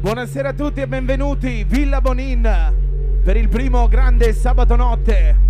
Buonasera a tutti e benvenuti. Villa Bonin per il primo grande sabato notte.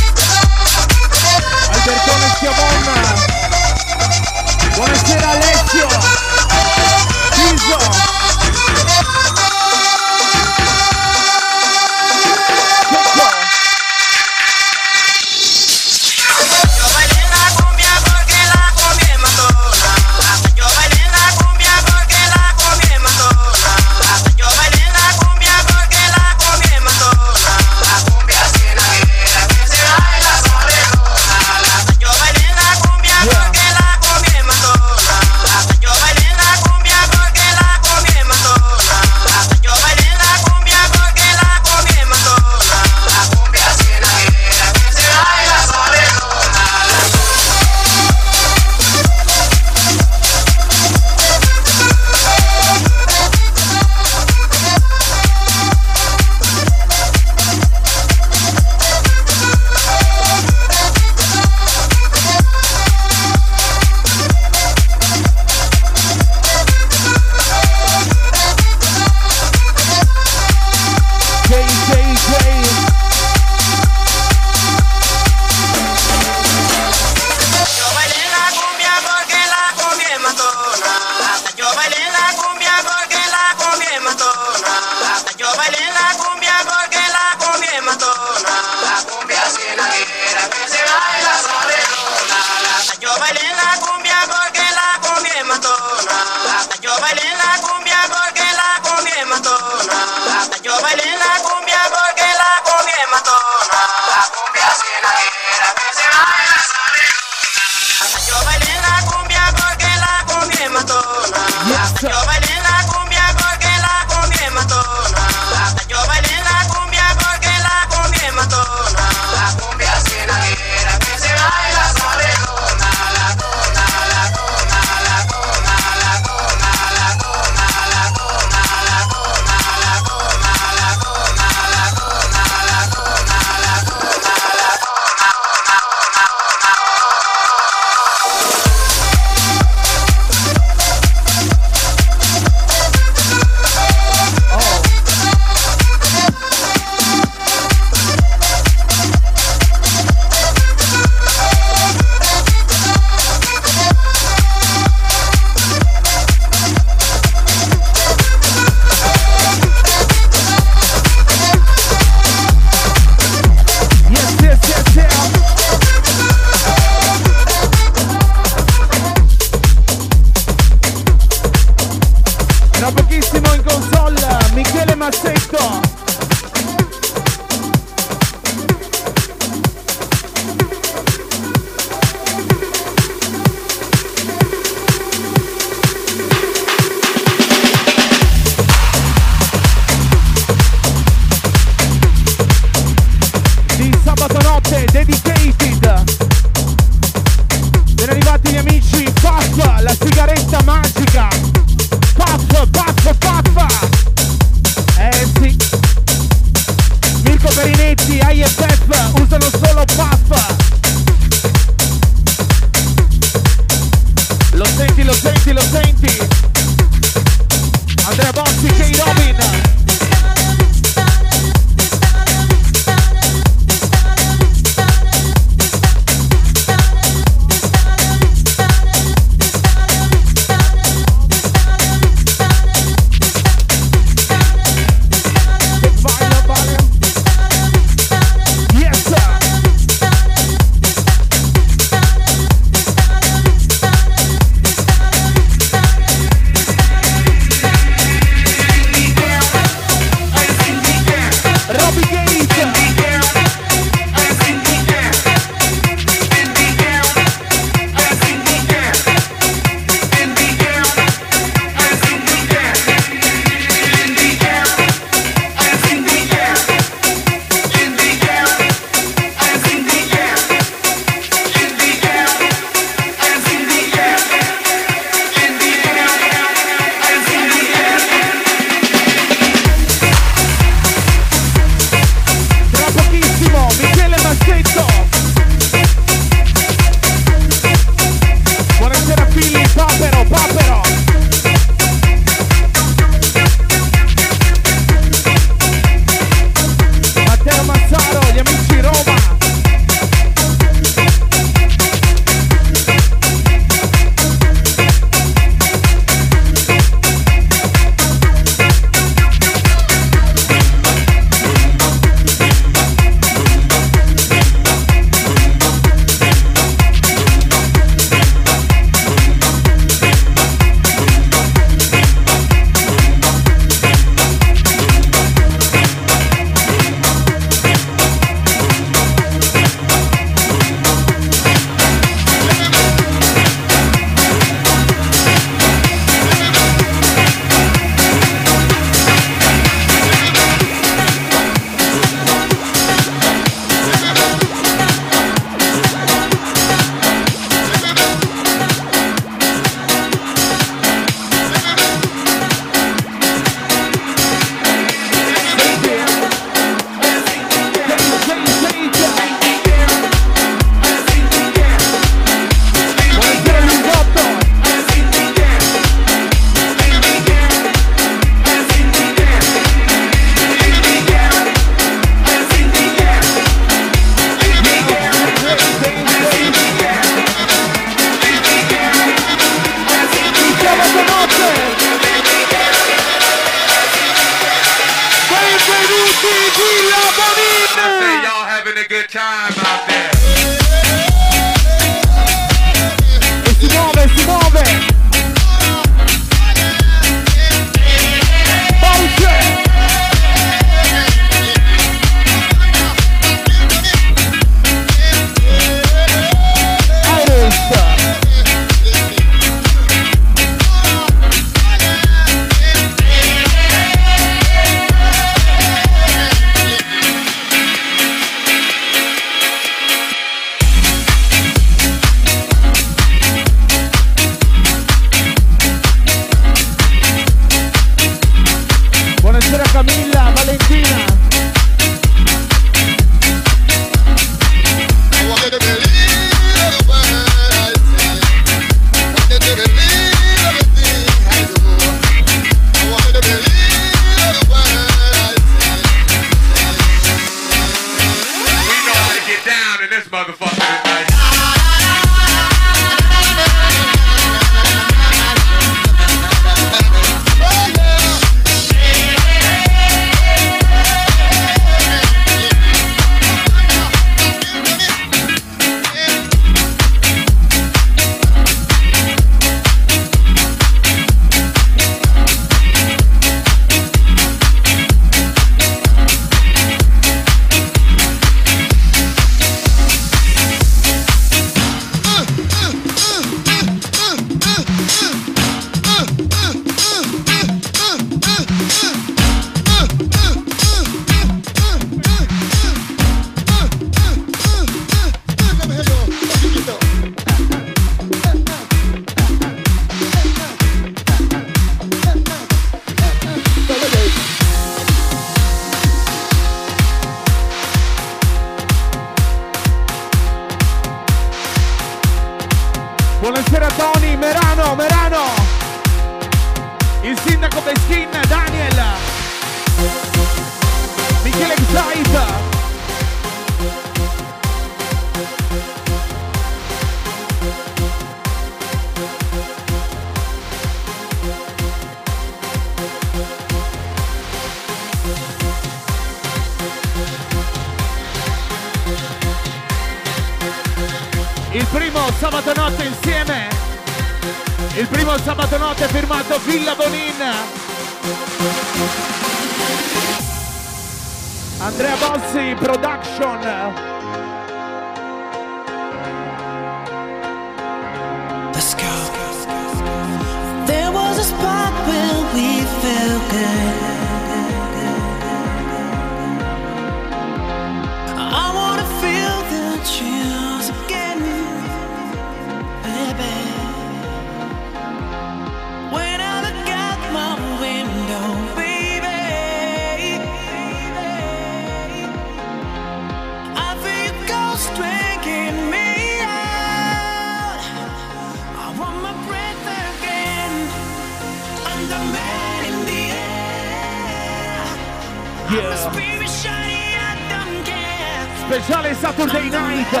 Speciale Saturday Night.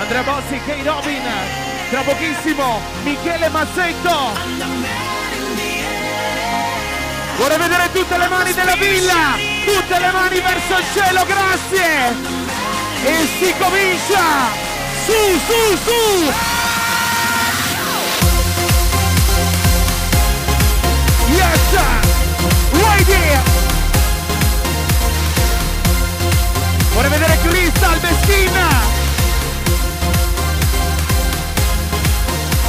Andrea Bossi, Kay Robin tra pochissimo Michele Mazzetto. Vorrei vedere tutte le mani della villa tutte le mani verso il cielo grazie. E si comincia. Su su su here Vorrei vedere Crystal Messina.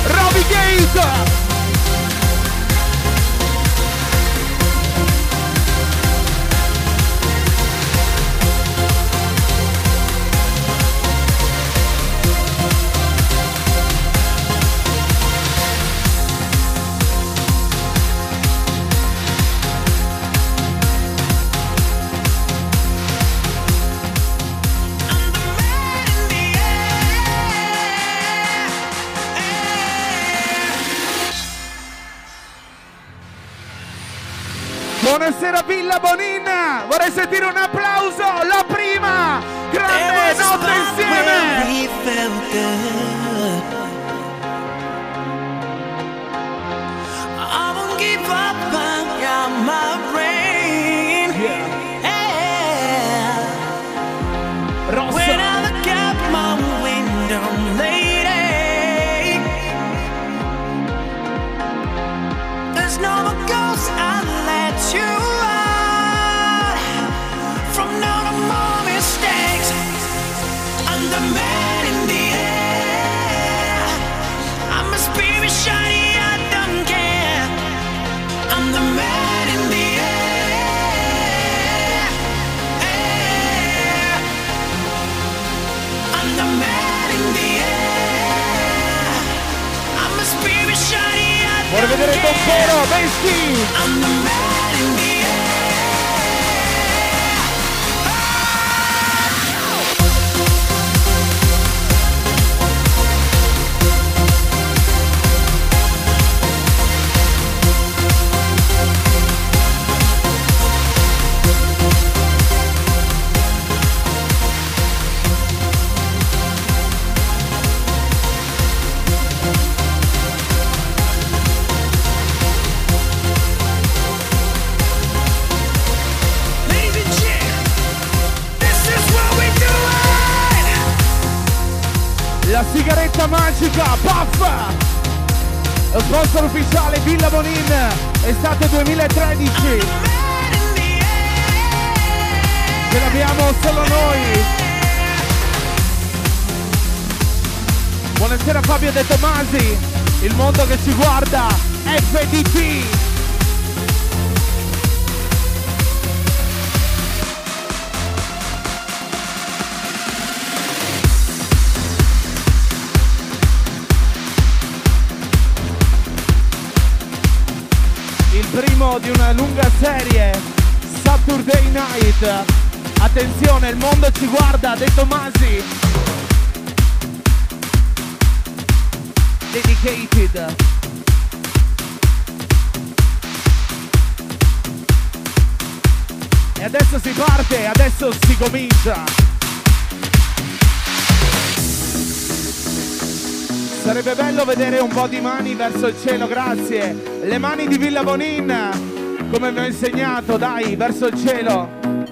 Robbie Gate. Villa Bonina, vorrei sentire un applauso, Vorrei vedere Don Sponsor ufficiale Villa Bonin, estate 2013. Ce l'abbiamo solo noi. Buonasera Fabio De Tomasi, il mondo che ci guarda, FDT. Primo di una lunga serie Saturday Night attenzione il mondo ci guarda De Tomasi dedicated. E adesso si parte, adesso si comincia. Sarebbe bello vedere un po' di mani verso il cielo, grazie. Le mani di Villa Bonin, come vi ho insegnato, dai, verso il cielo.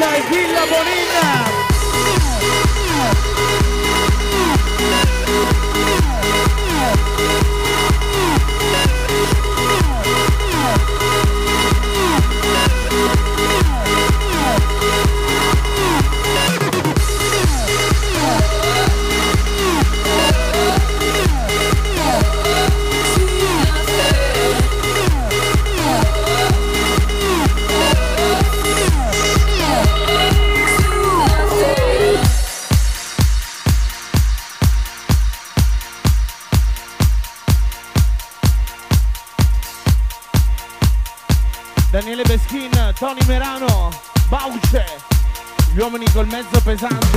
Chaivila Bonita. Tony Merano, Bauce, gli uomini col mezzo pesante.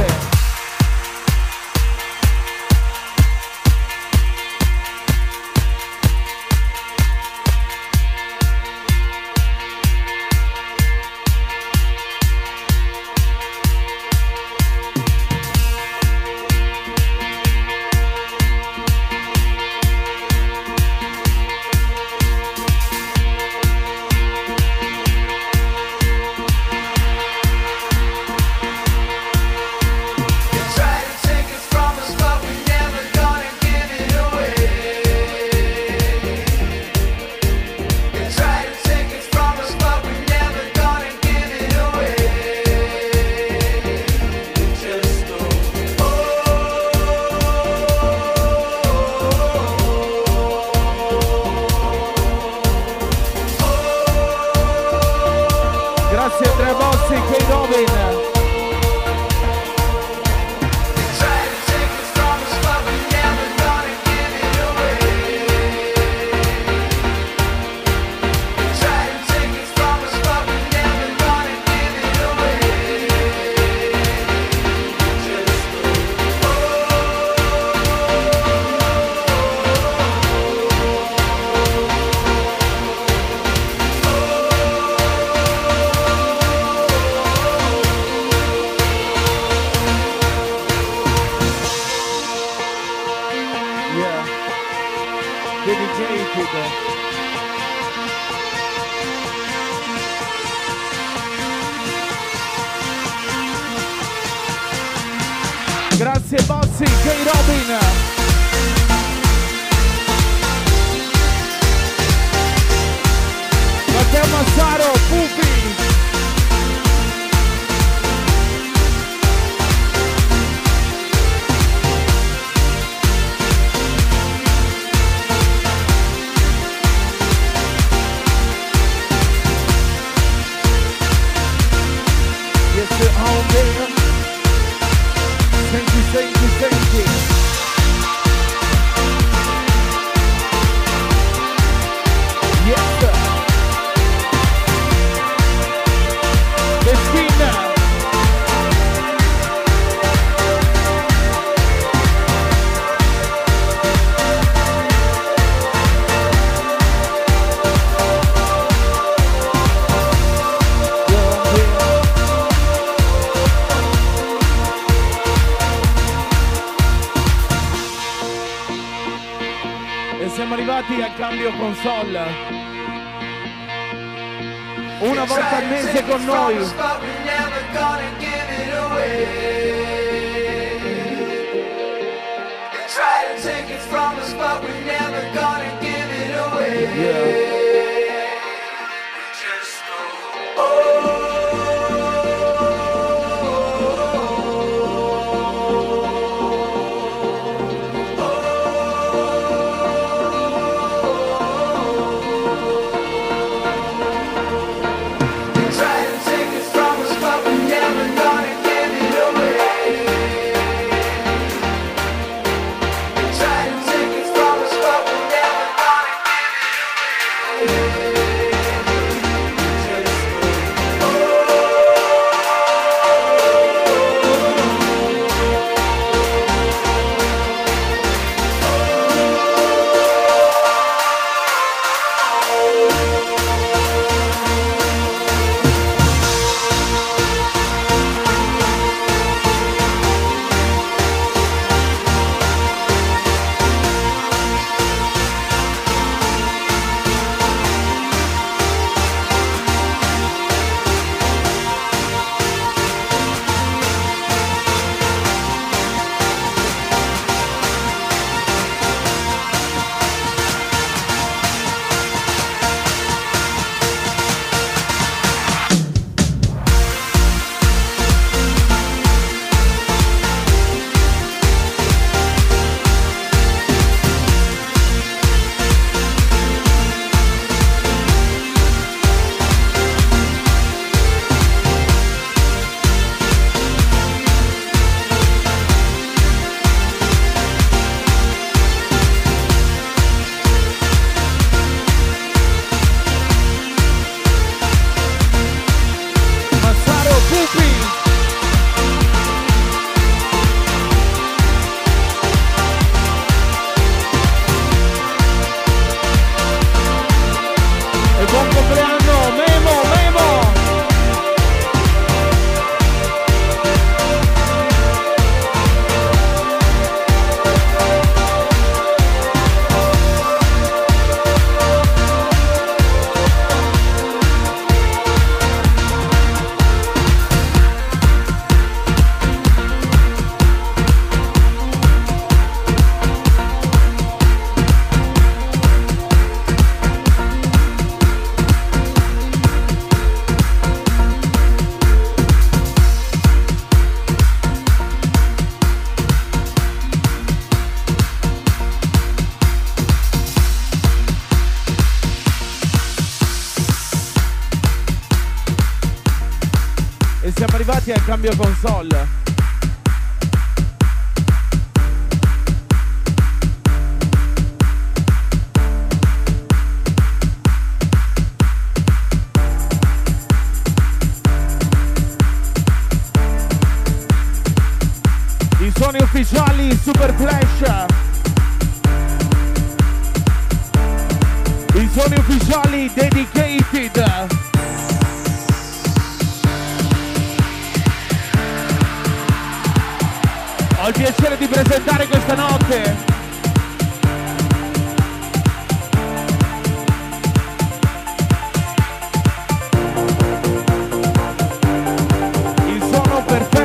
Grazie Bozzi, K Robin. Matteo Massaro, Pupi. you. Il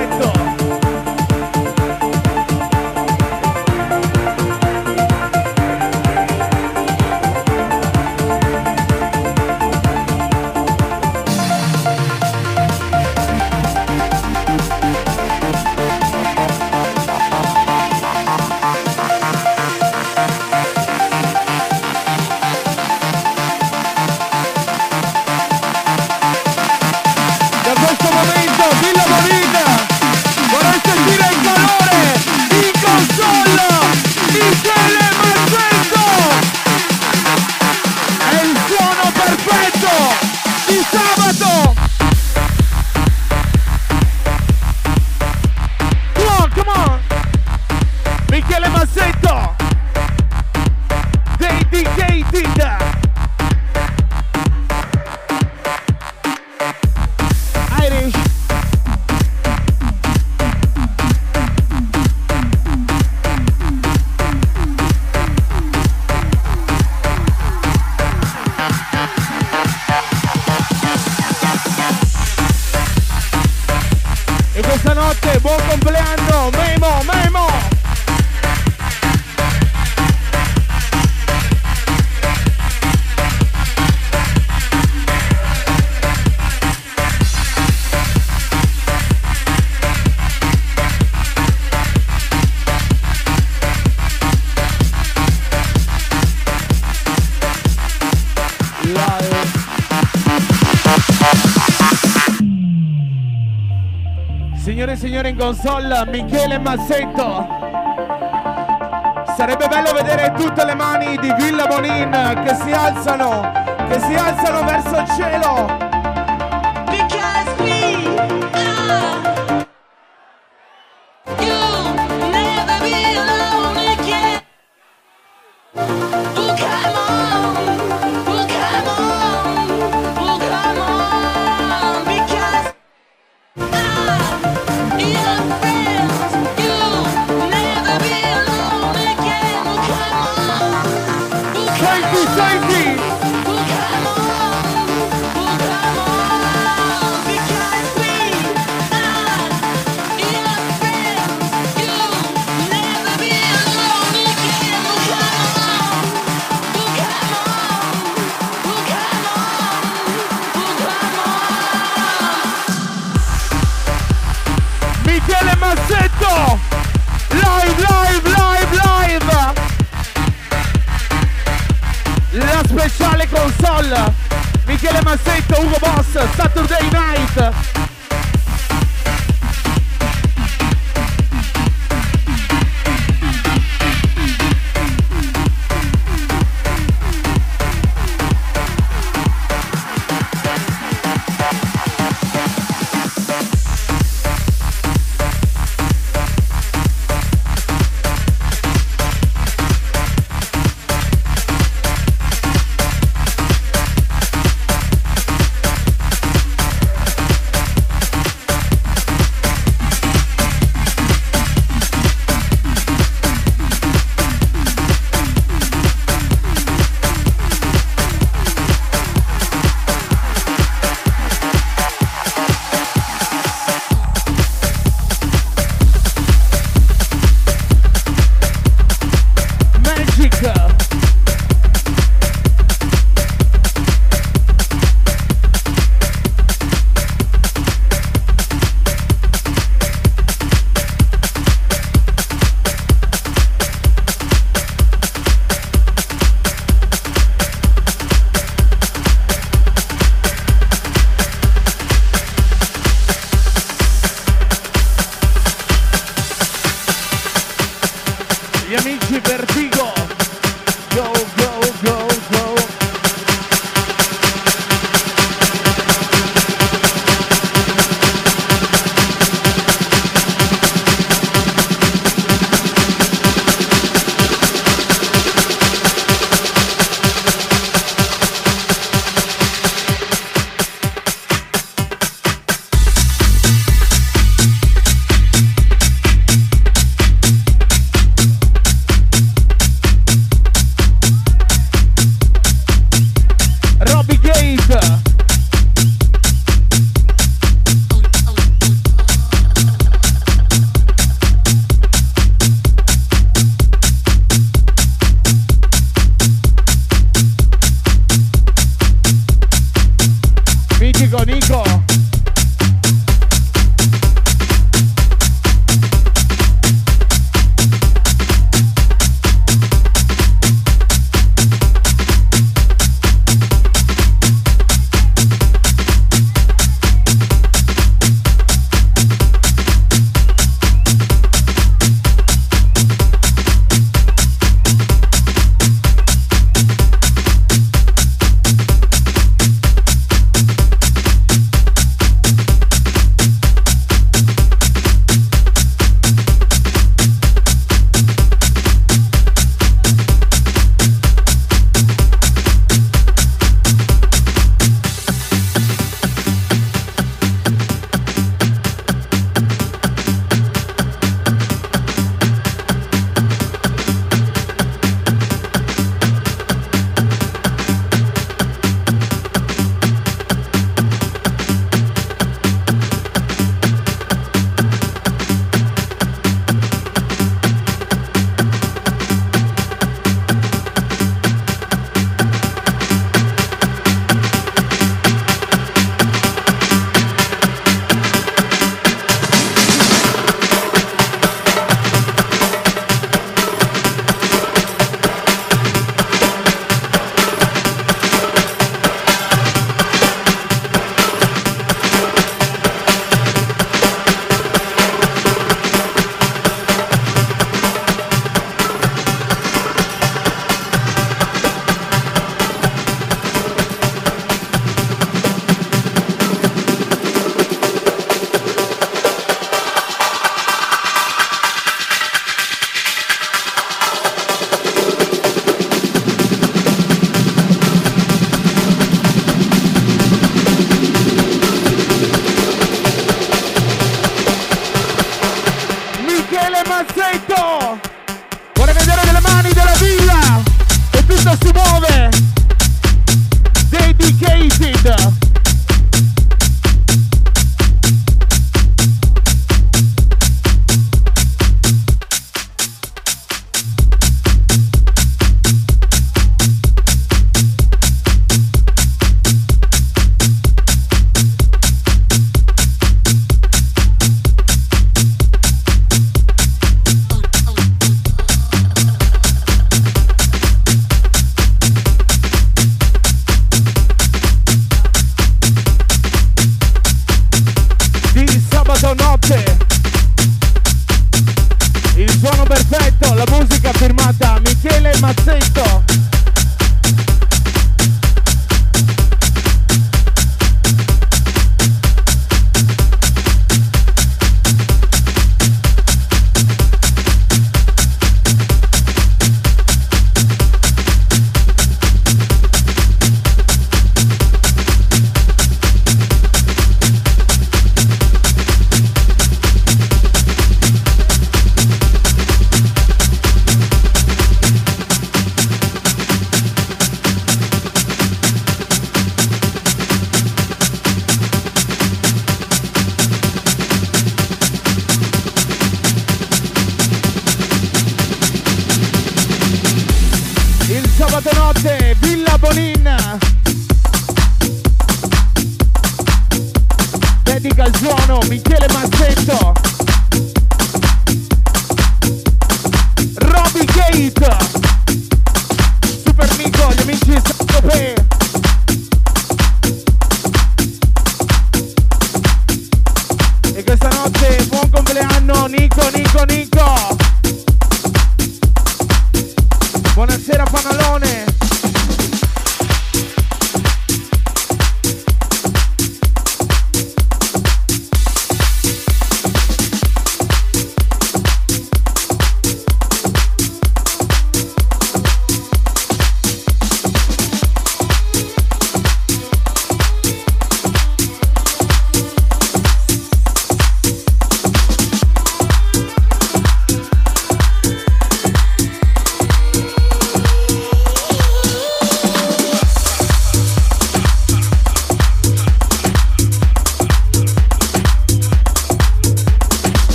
console, Michele Massetto. Sarebbe bello vedere tutte le mani di Villa Bonin che si alzano, che si alzano verso il cielo.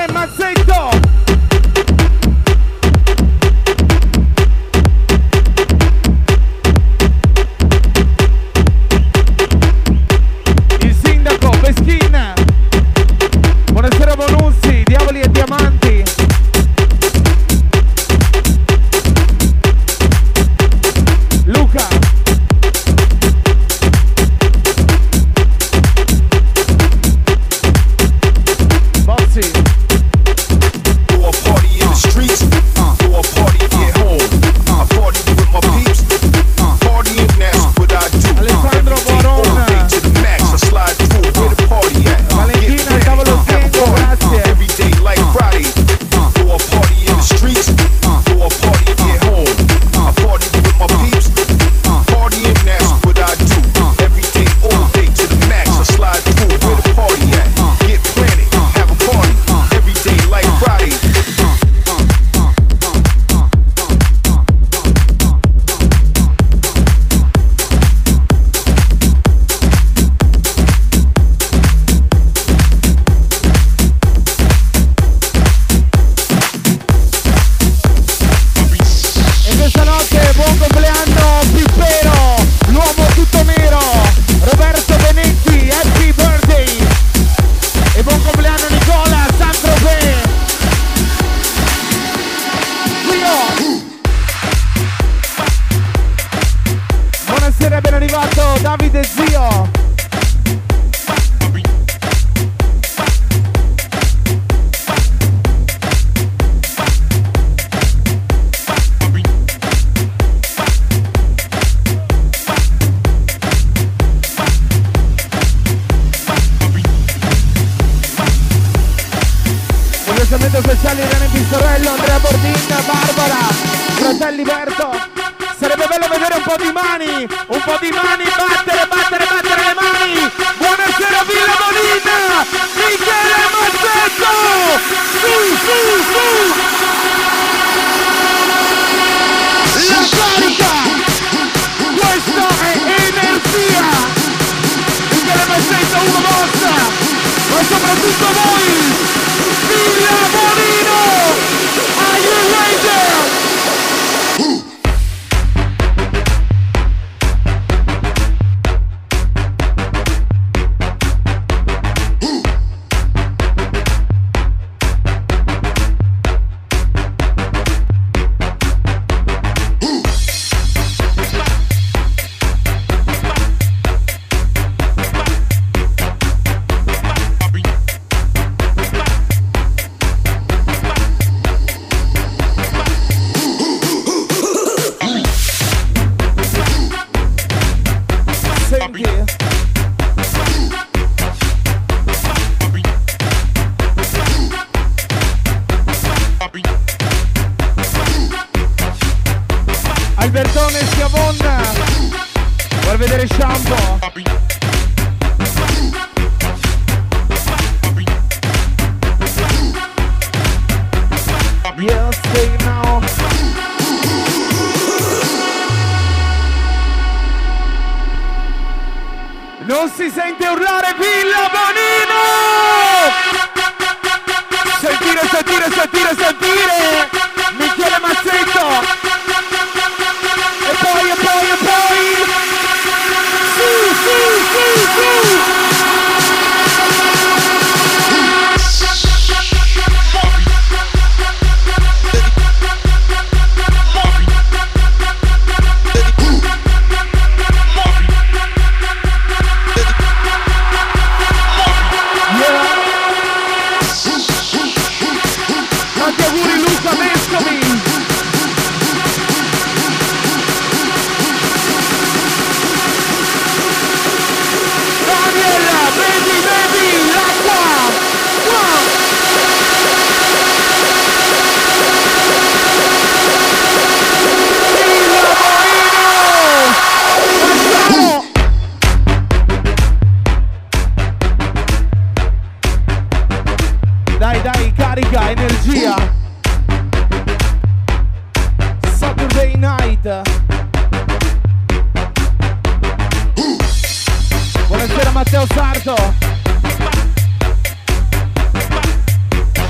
Harlem, I say.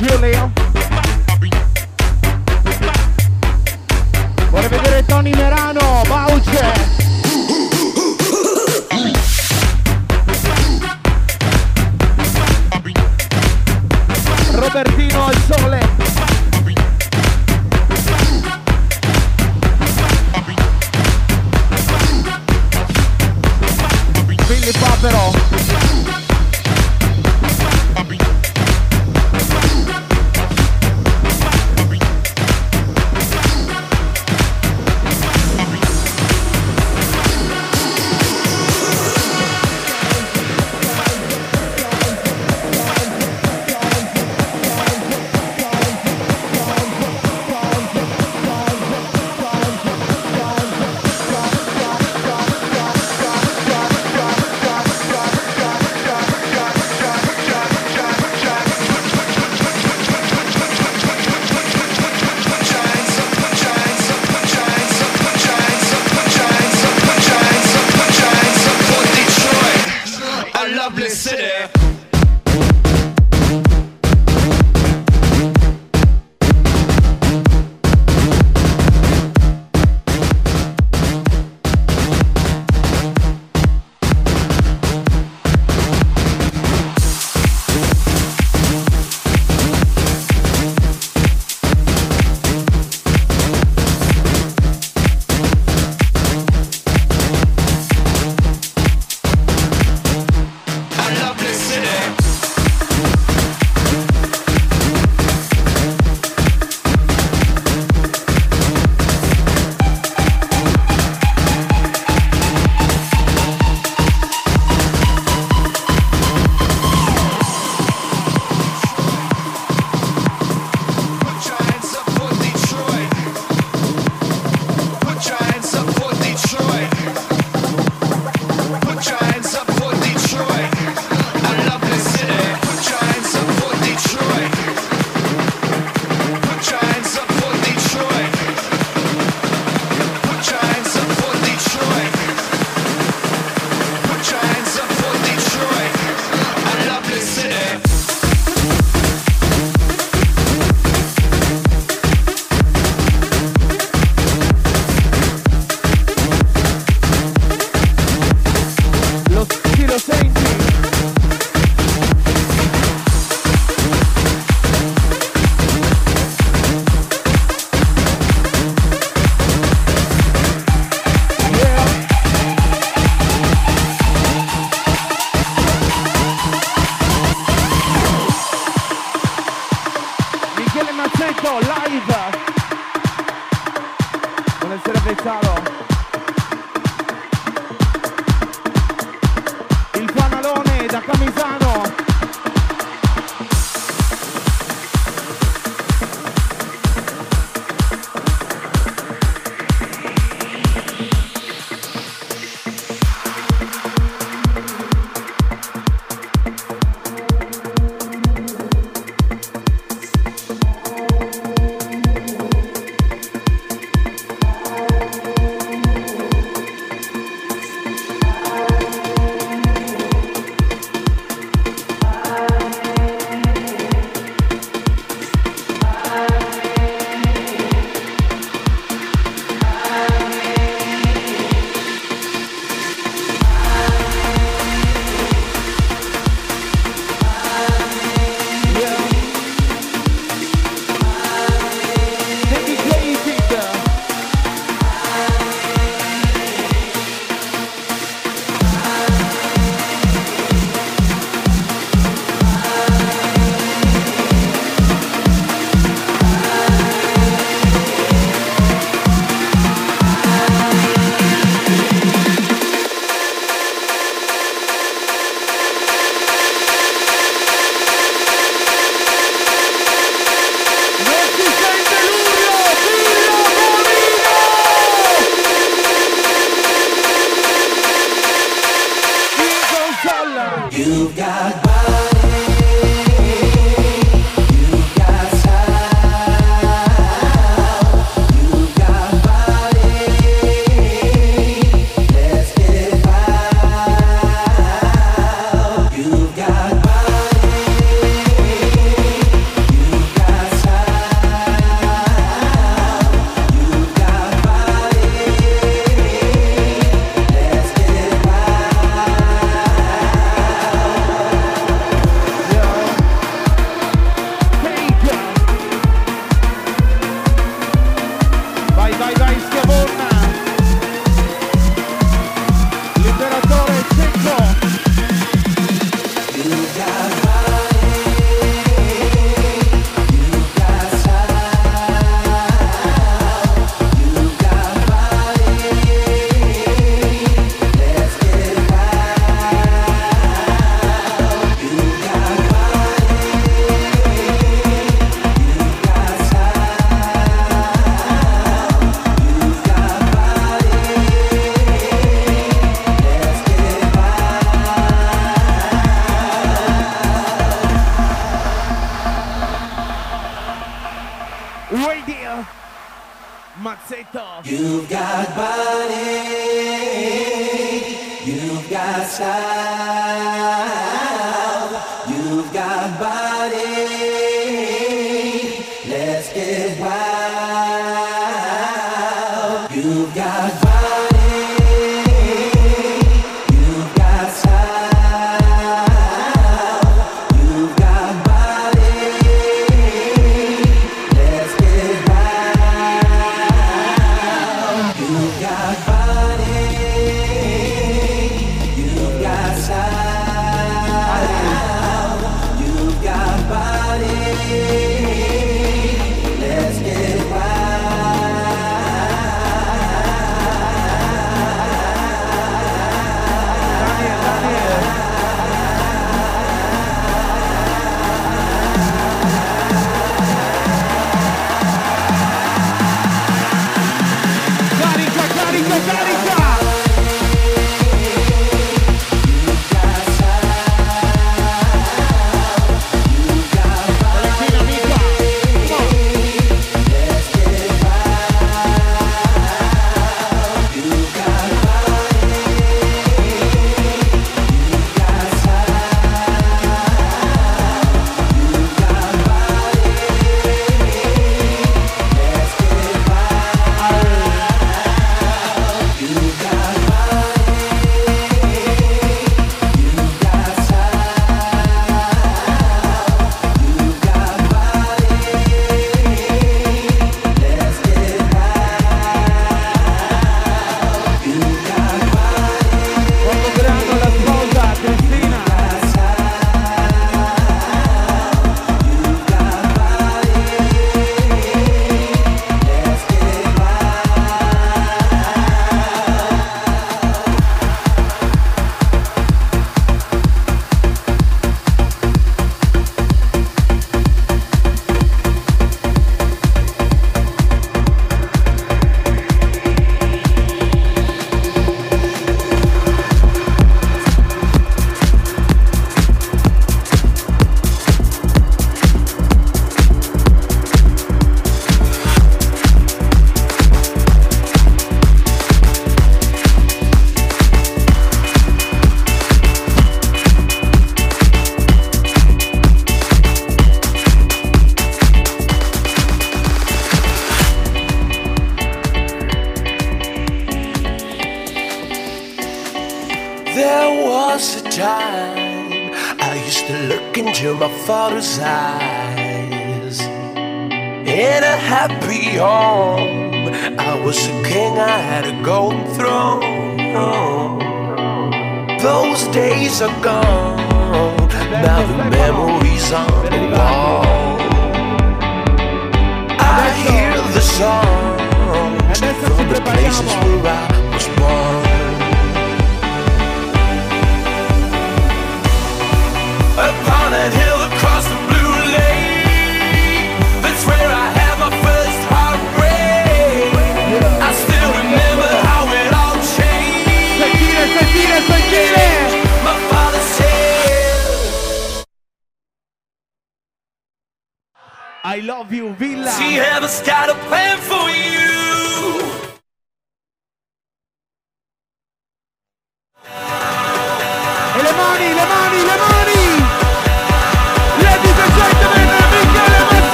Really?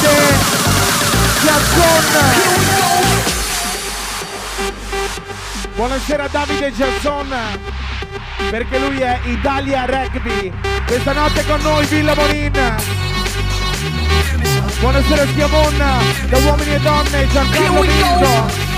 Davide Giazzon Buonasera Davide Giazzon perché lui è Italia Rugby. Questa notte con noi Villa Morin Buonasera Schiavon da uomini e donne Giancarlo Pinto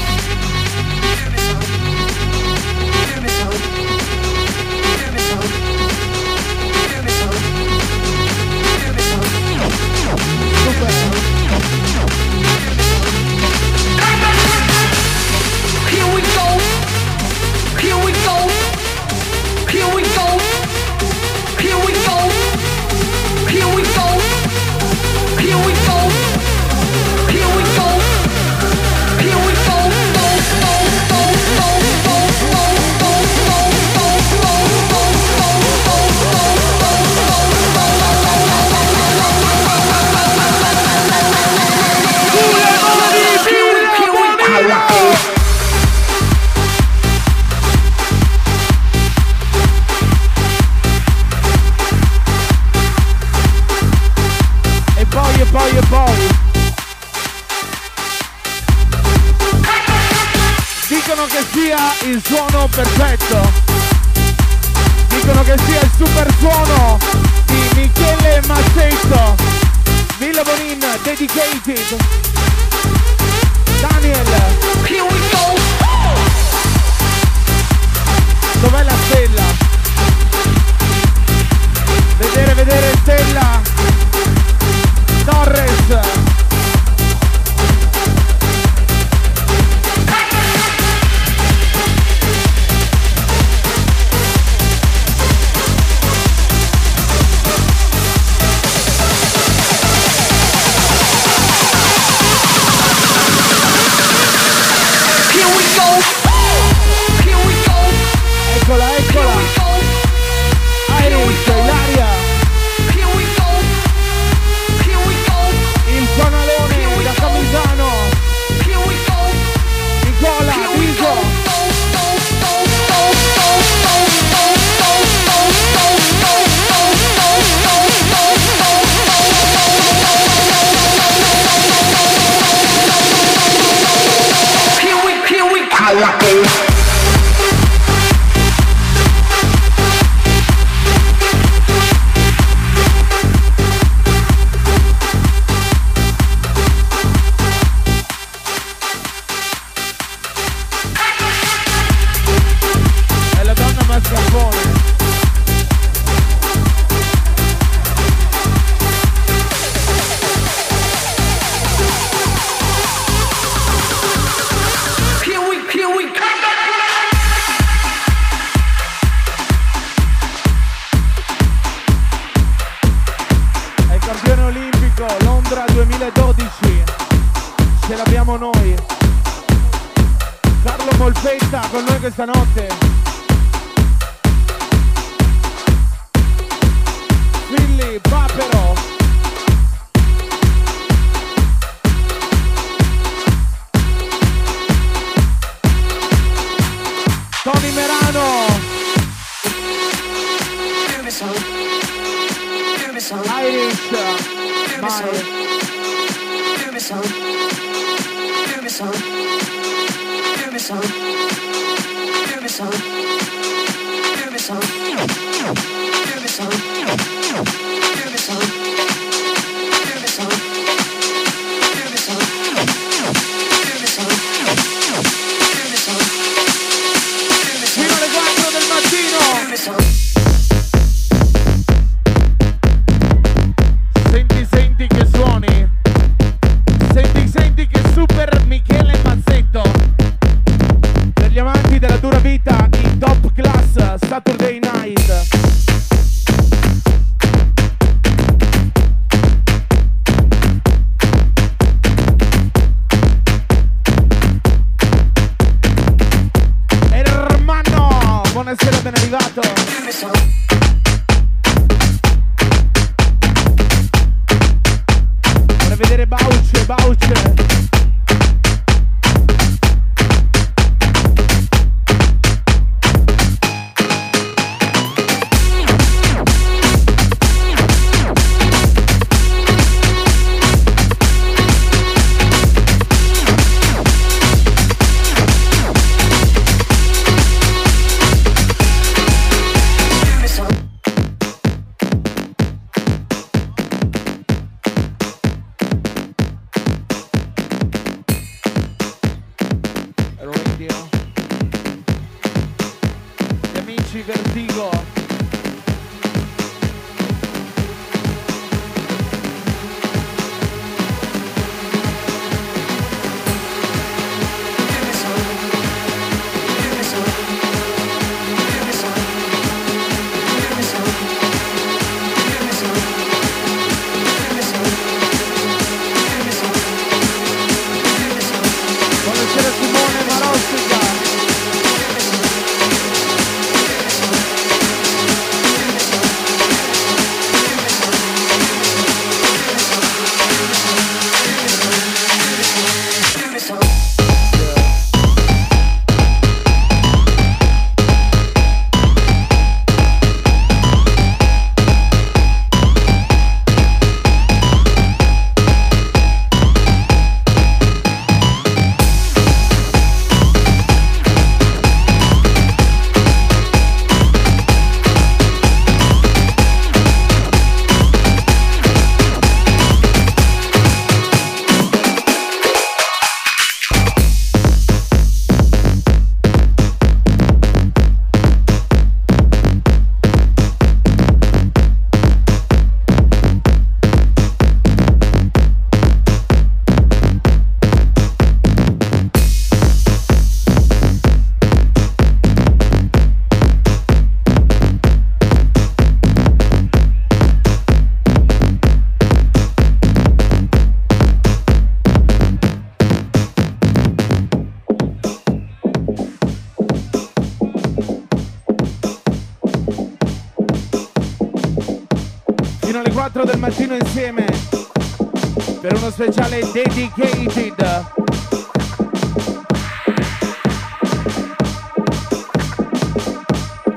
speciale dedicated.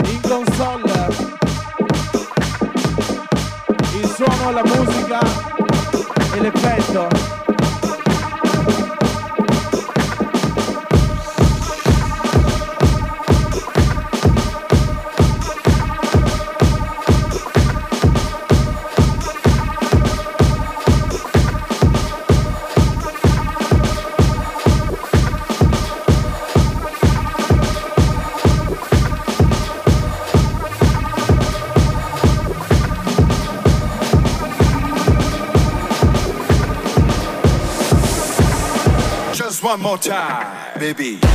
In console il suono, la musica e l'effetto. One more time, baby.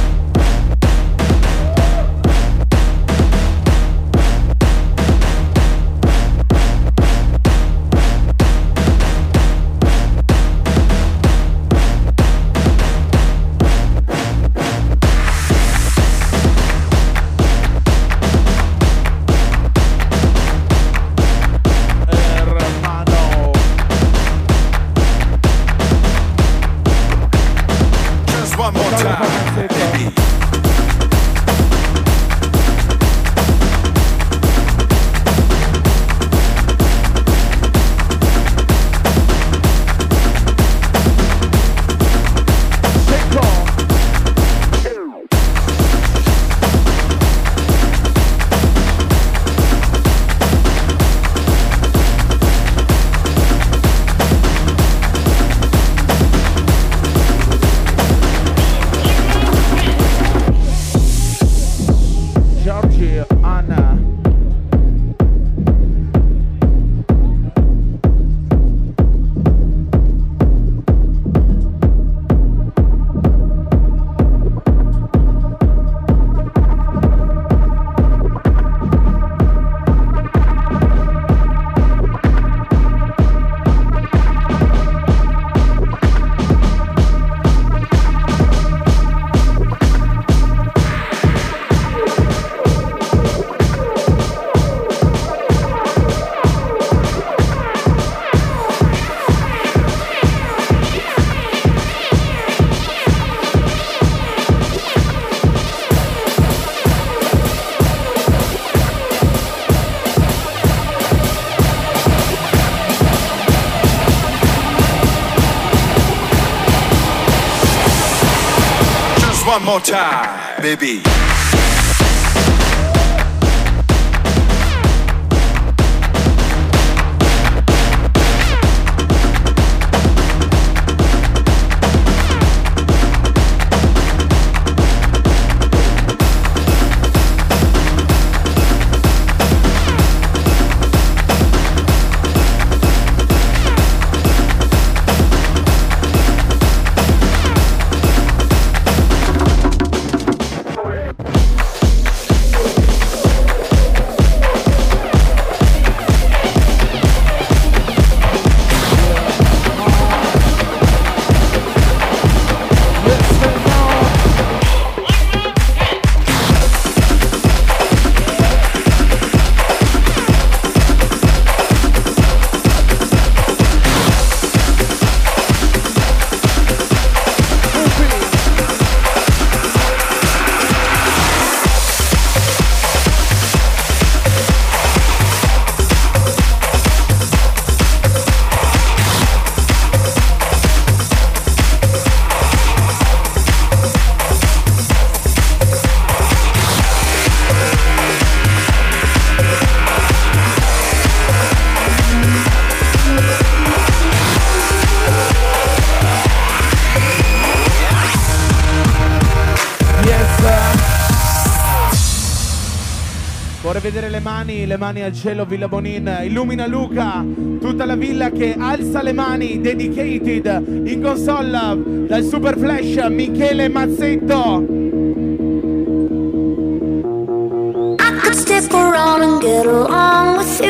One more time, baby. Le mani al cielo, Villa Bonin, illumina Luca, tutta la villa che alza le mani, dedicated in console dal Super Flash Michele Mazzetto. I could stick around and get along with you.